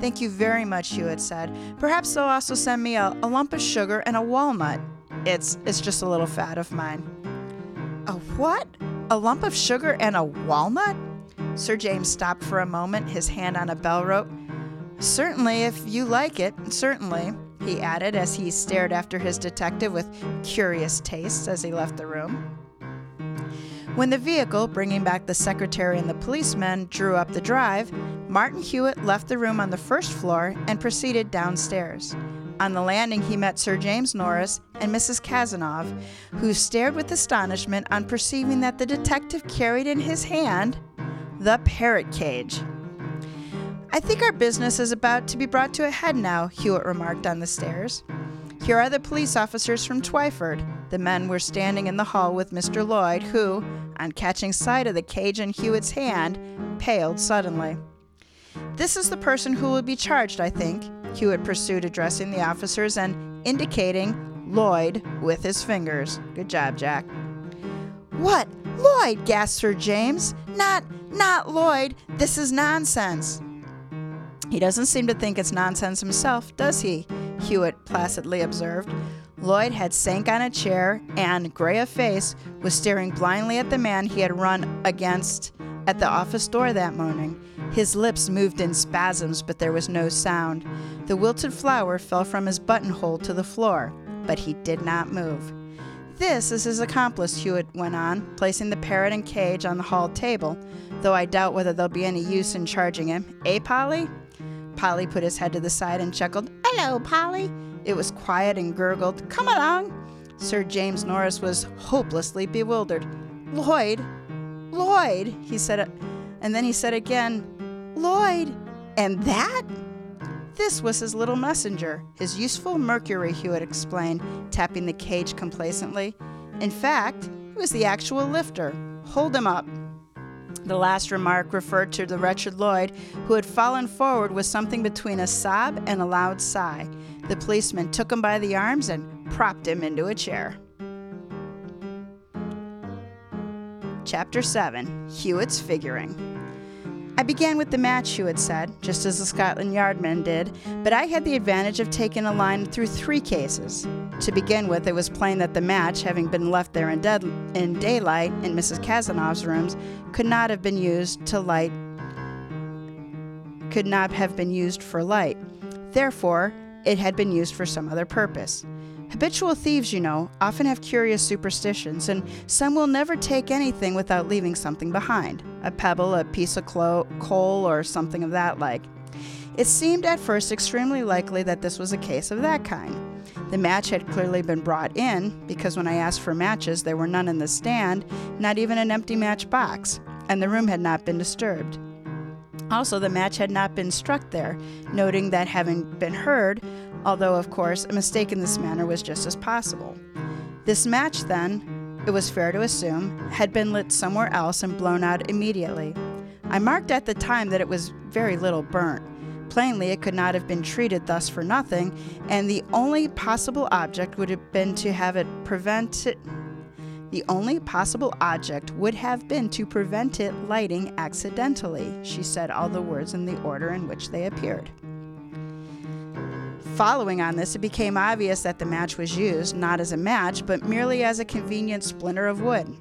Thank you very much, Hewitt said. Perhaps they'll also send me a, a lump of sugar and a walnut. It's it's just a little fad of mine. A what? A lump of sugar and a walnut? Sir James stopped for a moment, his hand on a bell rope. Certainly, if you like it, certainly, he added as he stared after his detective with curious tastes as he left the room. When the vehicle, bringing back the secretary and the policeman, drew up the drive, Martin Hewitt left the room on the first floor and proceeded downstairs. On the landing, he met Sir James Norris and Mrs. Cazenove, who stared with astonishment on perceiving that the detective carried in his hand the parrot cage. I think our business is about to be brought to a head now, Hewitt remarked on the stairs. Here are the police officers from Twyford. The men were standing in the hall with Mr. Lloyd, who, on catching sight of the cage in Hewitt's hand, paled suddenly. This is the person who will be charged, I think, Hewitt pursued, addressing the officers and indicating Lloyd with his fingers. Good job, Jack. What? Lloyd, gasped Sir James. Not, not Lloyd. This is nonsense. He doesn't seem to think it's nonsense himself, does he? Hewitt placidly observed. Lloyd had sank on a chair and, gray of face, was staring blindly at the man he had run against at the office door that morning. His lips moved in spasms, but there was no sound. The wilted flower fell from his buttonhole to the floor, but he did not move. This is his accomplice, Hewitt went on, placing the parrot and cage on the hall table, though I doubt whether there'll be any use in charging him. Eh, Polly? Polly put his head to the side and chuckled. Hello, Polly. It was quiet and gurgled. Come along. Sir James Norris was hopelessly bewildered. Lloyd, Lloyd, he said, and then he said again, Lloyd, and that? This was his little messenger, his useful Mercury, Hewitt explained, tapping the cage complacently. In fact, it was the actual lifter. Hold him up. The last remark referred to the wretched Lloyd, who had fallen forward with something between a sob and a loud sigh. The policeman took him by the arms and propped him into a chair. Chapter 7 Hewitt's Figuring. I began with the match, Hewitt said, just as the Scotland Yard men did, but I had the advantage of taking a line through three cases. To begin with, it was plain that the match, having been left there in, dead, in daylight in Mrs. Cazenove's rooms, could not have been used to light could not have been used for light. Therefore, it had been used for some other purpose. Habitual thieves, you know, often have curious superstitions, and some will never take anything without leaving something behind a pebble, a piece of clo- coal, or something of that like. It seemed at first extremely likely that this was a case of that kind. The match had clearly been brought in, because when I asked for matches, there were none in the stand, not even an empty match box, and the room had not been disturbed. Also, the match had not been struck there, noting that having been heard, although, of course, a mistake in this manner was just as possible. This match, then, it was fair to assume, had been lit somewhere else and blown out immediately. I marked at the time that it was very little burnt. Plainly, it could not have been treated thus for nothing, and the only possible object would have been to have it prevented. The only possible object would have been to prevent it lighting accidentally, she said all the words in the order in which they appeared. Following on this, it became obvious that the match was used not as a match, but merely as a convenient splinter of wood.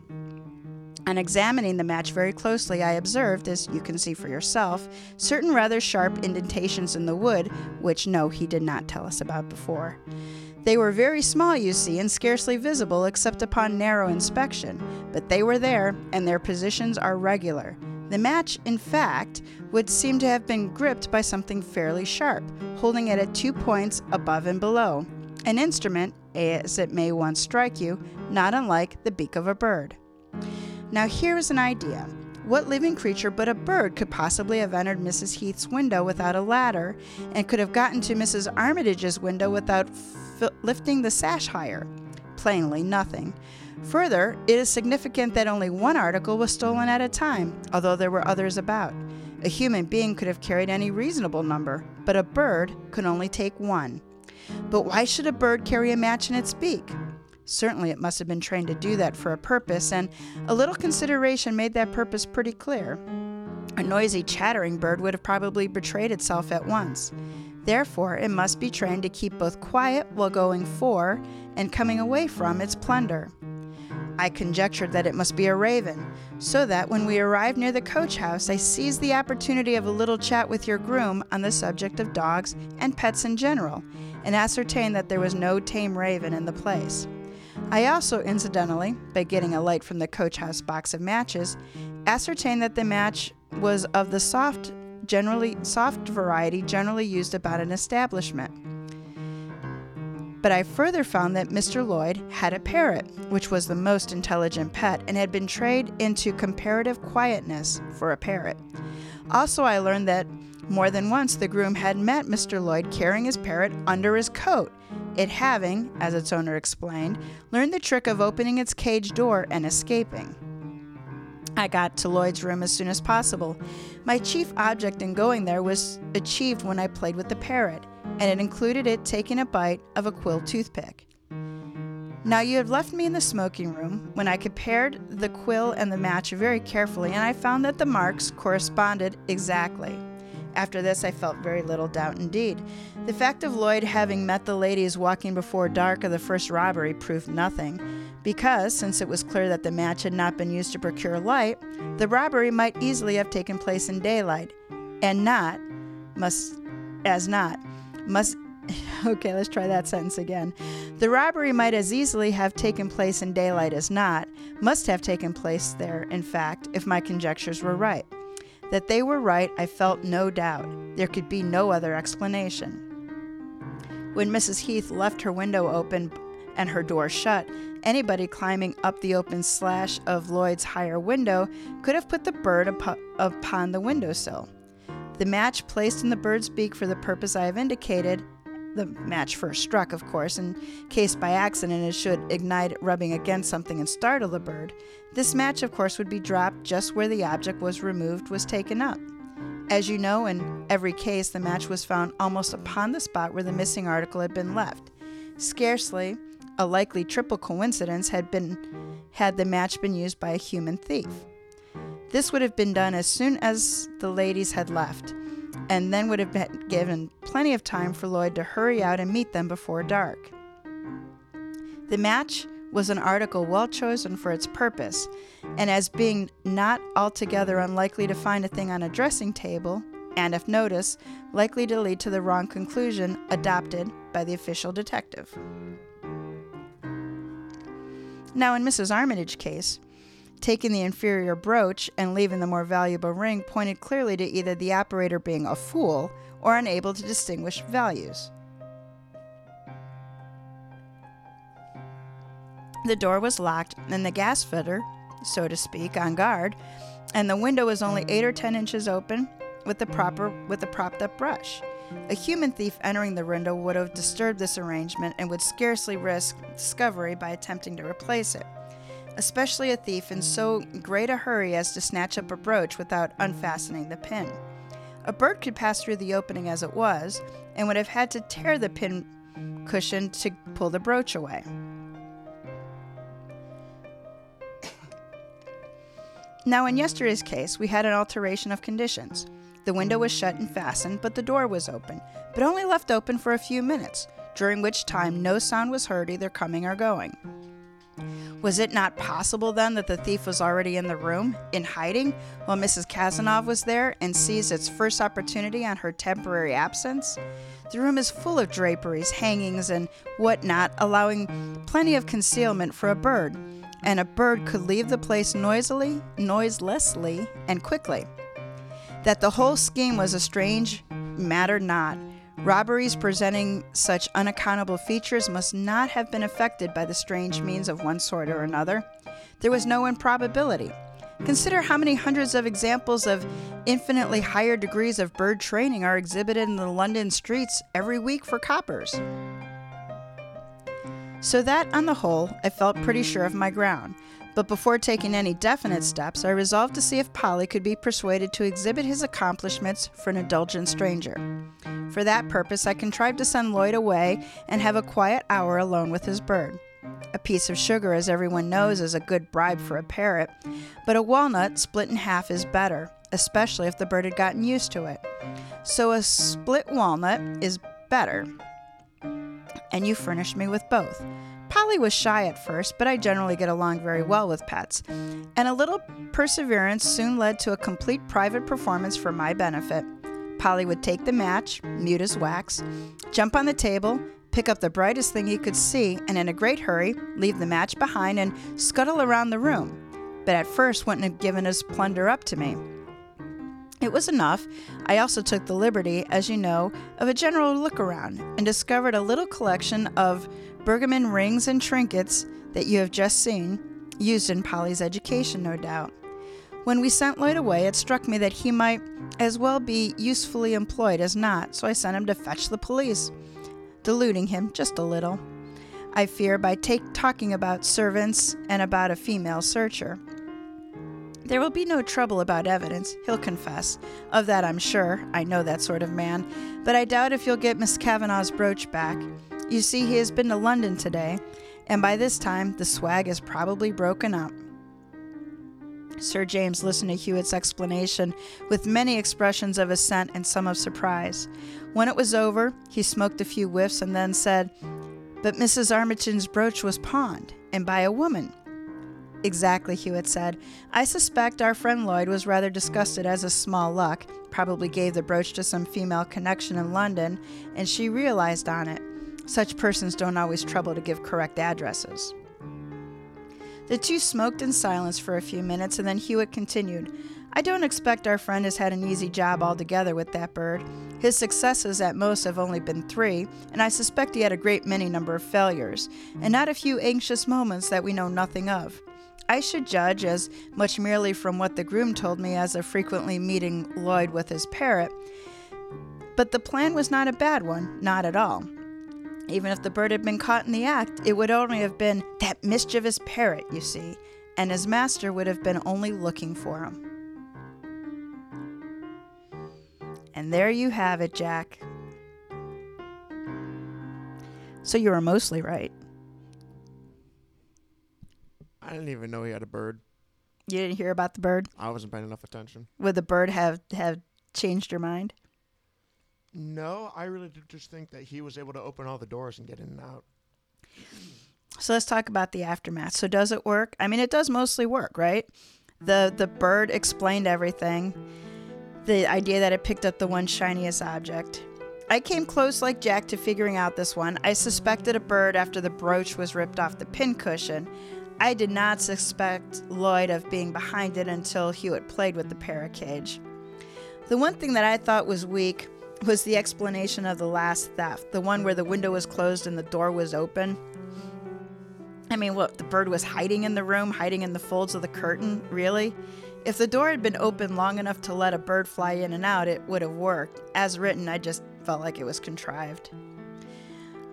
On examining the match very closely, I observed, as you can see for yourself, certain rather sharp indentations in the wood, which no, he did not tell us about before. They were very small, you see, and scarcely visible except upon narrow inspection, but they were there, and their positions are regular. The match, in fact, would seem to have been gripped by something fairly sharp, holding it at two points above and below. An instrument, as it may once strike you, not unlike the beak of a bird. Now, here is an idea. What living creature but a bird could possibly have entered Mrs. Heath's window without a ladder and could have gotten to Mrs. Armitage's window without f- lifting the sash higher? Plainly, nothing. Further, it is significant that only one article was stolen at a time, although there were others about. A human being could have carried any reasonable number, but a bird could only take one. But why should a bird carry a match in its beak? Certainly, it must have been trained to do that for a purpose, and a little consideration made that purpose pretty clear. A noisy, chattering bird would have probably betrayed itself at once. Therefore, it must be trained to keep both quiet while going for and coming away from its plunder. I conjectured that it must be a raven, so that when we arrived near the coach house, I seized the opportunity of a little chat with your groom on the subject of dogs and pets in general, and ascertained that there was no tame raven in the place. I also, incidentally, by getting a light from the coach house box of matches, ascertained that the match was of the soft, generally soft variety generally used about an establishment. But I further found that Mr. Lloyd had a parrot, which was the most intelligent pet and had been trained into comparative quietness for a parrot. Also, I learned that more than once the groom had met Mr. Lloyd carrying his parrot under his coat, it having, as its owner explained, learned the trick of opening its cage door and escaping. I got to Lloyd's room as soon as possible. My chief object in going there was achieved when I played with the parrot, and it included it taking a bite of a quill toothpick. Now, you had left me in the smoking room when I compared the quill and the match very carefully, and I found that the marks corresponded exactly. After this, I felt very little doubt indeed. The fact of Lloyd having met the ladies walking before dark of the first robbery proved nothing, because, since it was clear that the match had not been used to procure light, the robbery might easily have taken place in daylight, and not, must, as not, must, okay, let's try that sentence again. The robbery might as easily have taken place in daylight as not, must have taken place there, in fact, if my conjectures were right. That they were right, I felt no doubt. There could be no other explanation. When Mrs. Heath left her window open and her door shut, anybody climbing up the open slash of Lloyd's higher window could have put the bird upon the windowsill. The match placed in the bird's beak for the purpose I have indicated the match first struck, of course, in case by accident it should ignite rubbing against something and startle the bird. This match, of course, would be dropped just where the object was removed was taken up. As you know, in every case, the match was found almost upon the spot where the missing article had been left. Scarcely a likely triple coincidence had been had the match been used by a human thief. This would have been done as soon as the ladies had left and then would have been given mm. plenty of time for Lloyd to hurry out and meet them before dark. The match was an article well chosen for its purpose, and as being not altogether unlikely to find a thing on a dressing table, and if noticed, likely to lead to the wrong conclusion adopted by the official detective. Now, in Mrs. Armitage's case, taking the inferior brooch and leaving the more valuable ring pointed clearly to either the operator being a fool or unable to distinguish values. The door was locked, and the gas fitter, so to speak, on guard, and the window was only eight or ten inches open with the proper with the propped up brush. A human thief entering the window would have disturbed this arrangement and would scarcely risk discovery by attempting to replace it especially a thief in so great a hurry as to snatch up a brooch without unfastening the pin. A bird could pass through the opening as it was, and would have had to tear the pin cushion to pull the brooch away. now, in yesterday's case, we had an alteration of conditions. The window was shut and fastened, but the door was open, but only left open for a few minutes, during which time no sound was heard either coming or going. Was it not possible then that the thief was already in the room, in hiding, while Mrs. Cazenove was there and seized its first opportunity on her temporary absence? The room is full of draperies, hangings, and whatnot, allowing plenty of concealment for a bird, and a bird could leave the place noisily, noiselessly, and quickly. That the whole scheme was a strange matter not, Robberies presenting such unaccountable features must not have been affected by the strange means of one sort or another. There was no improbability. Consider how many hundreds of examples of infinitely higher degrees of bird training are exhibited in the London streets every week for coppers. So that, on the whole, I felt pretty sure of my ground. But before taking any definite steps, I resolved to see if Polly could be persuaded to exhibit his accomplishments for an indulgent stranger. For that purpose, I contrived to send Lloyd away and have a quiet hour alone with his bird. A piece of sugar, as everyone knows, is a good bribe for a parrot, but a walnut split in half is better, especially if the bird had gotten used to it. So a split walnut is better, and you furnished me with both. Polly was shy at first, but I generally get along very well with pets, and a little perseverance soon led to a complete private performance for my benefit. Polly would take the match, mute as wax, jump on the table, pick up the brightest thing he could see, and in a great hurry, leave the match behind and scuttle around the room. But at first wouldn't have given his plunder up to me. It was enough. I also took the liberty, as you know, of a general look around and discovered a little collection of Brummagem rings and trinkets that you have just seen, used in Polly's education, no doubt. When we sent Lloyd away, it struck me that he might as well be usefully employed as not, so I sent him to fetch the police, deluding him just a little. I fear by take, talking about servants and about a female searcher. There will be no trouble about evidence, he'll confess. Of that I'm sure. I know that sort of man. But I doubt if you'll get Miss Kavanagh's brooch back. You see, he has been to London today, and by this time the swag is probably broken up. Sir James listened to Hewitt's explanation with many expressions of assent and some of surprise. When it was over, he smoked a few whiffs and then said, But Mrs. Armiton's brooch was pawned, and by a woman. Exactly, Hewitt said. I suspect our friend Lloyd was rather disgusted as a small luck, probably gave the brooch to some female connection in London, and she realized on it. Such persons don't always trouble to give correct addresses. The two smoked in silence for a few minutes, and then Hewitt continued. I don't expect our friend has had an easy job altogether with that bird. His successes at most have only been three, and I suspect he had a great many number of failures, and not a few anxious moments that we know nothing of. I should judge as much merely from what the groom told me as of frequently meeting Lloyd with his parrot. But the plan was not a bad one, not at all. Even if the bird had been caught in the act, it would only have been that mischievous parrot, you see, and his master would have been only looking for him. And there you have it, Jack. So you were mostly right. I didn't even know he had a bird. You didn't hear about the bird? I wasn't paying enough attention. Would the bird have have changed your mind? No, I really did just think that he was able to open all the doors and get in and out. So let's talk about the aftermath. So does it work? I mean, it does mostly work, right? The the bird explained everything. The idea that it picked up the one shiniest object. I came close like Jack to figuring out this one. I suspected a bird after the brooch was ripped off the pincushion. I did not suspect Lloyd of being behind it until Hewitt played with the parrot cage. The one thing that I thought was weak was the explanation of the last theft, the one where the window was closed and the door was open. I mean, what, the bird was hiding in the room, hiding in the folds of the curtain? Really? If the door had been open long enough to let a bird fly in and out, it would have worked. As written, I just felt like it was contrived.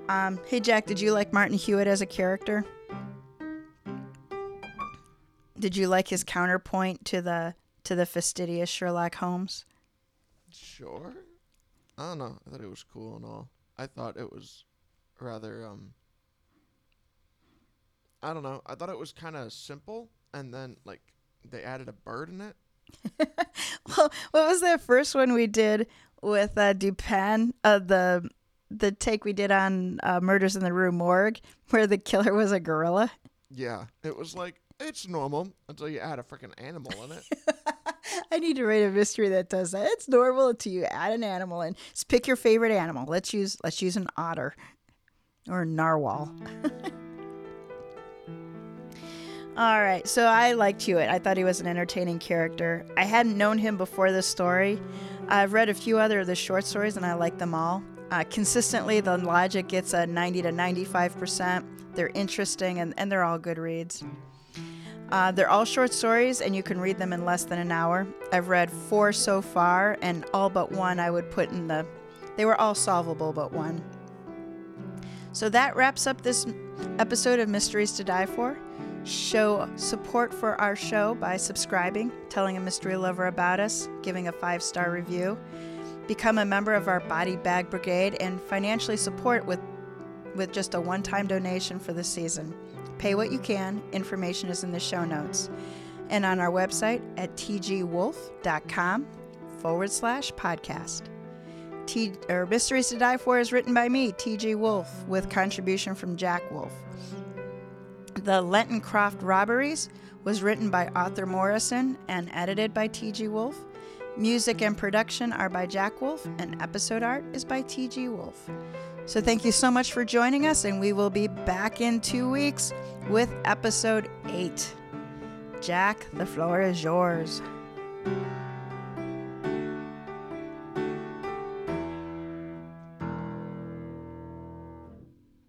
Um, hey, Jack, did you like Martin Hewitt as a character? Did you like his counterpoint to the to the fastidious Sherlock Holmes? Sure. I don't know. I thought it was cool and all. I thought it was rather um I don't know. I thought it was kind of simple and then like they added a bird in it. well, what was that first one we did with uh, Dupin? Uh, the the take we did on uh, Murders in the Rue Morgue, where the killer was a gorilla. Yeah, it was like it's normal until you add a freaking animal in it. I need to write a mystery that does that. It's normal until you add an animal in. Just pick your favorite animal. Let's use let's use an otter or a narwhal. All right, so I liked Hewitt. I thought he was an entertaining character. I hadn't known him before this story. I've read a few other of the short stories and I like them all. Uh, consistently, the logic gets a 90 to 95%. They're interesting and, and they're all good reads. Uh, they're all short stories and you can read them in less than an hour. I've read four so far, and all but one I would put in the. They were all solvable but one. So that wraps up this episode of Mysteries to Die For. Show support for our show by subscribing, telling a mystery lover about us, giving a five star review. Become a member of our Body Bag Brigade and financially support with with just a one time donation for the season. Pay what you can, information is in the show notes. And on our website at tgwolf.com forward slash podcast. T, or Mysteries to Die For is written by me, T.G. Wolf, with contribution from Jack Wolf. The Lenton Croft Robberies was written by Arthur Morrison and edited by T.G. Wolf. Music and production are by Jack Wolf, and episode art is by T.G. Wolf. So thank you so much for joining us, and we will be back in two weeks with episode 8. Jack, the floor is yours.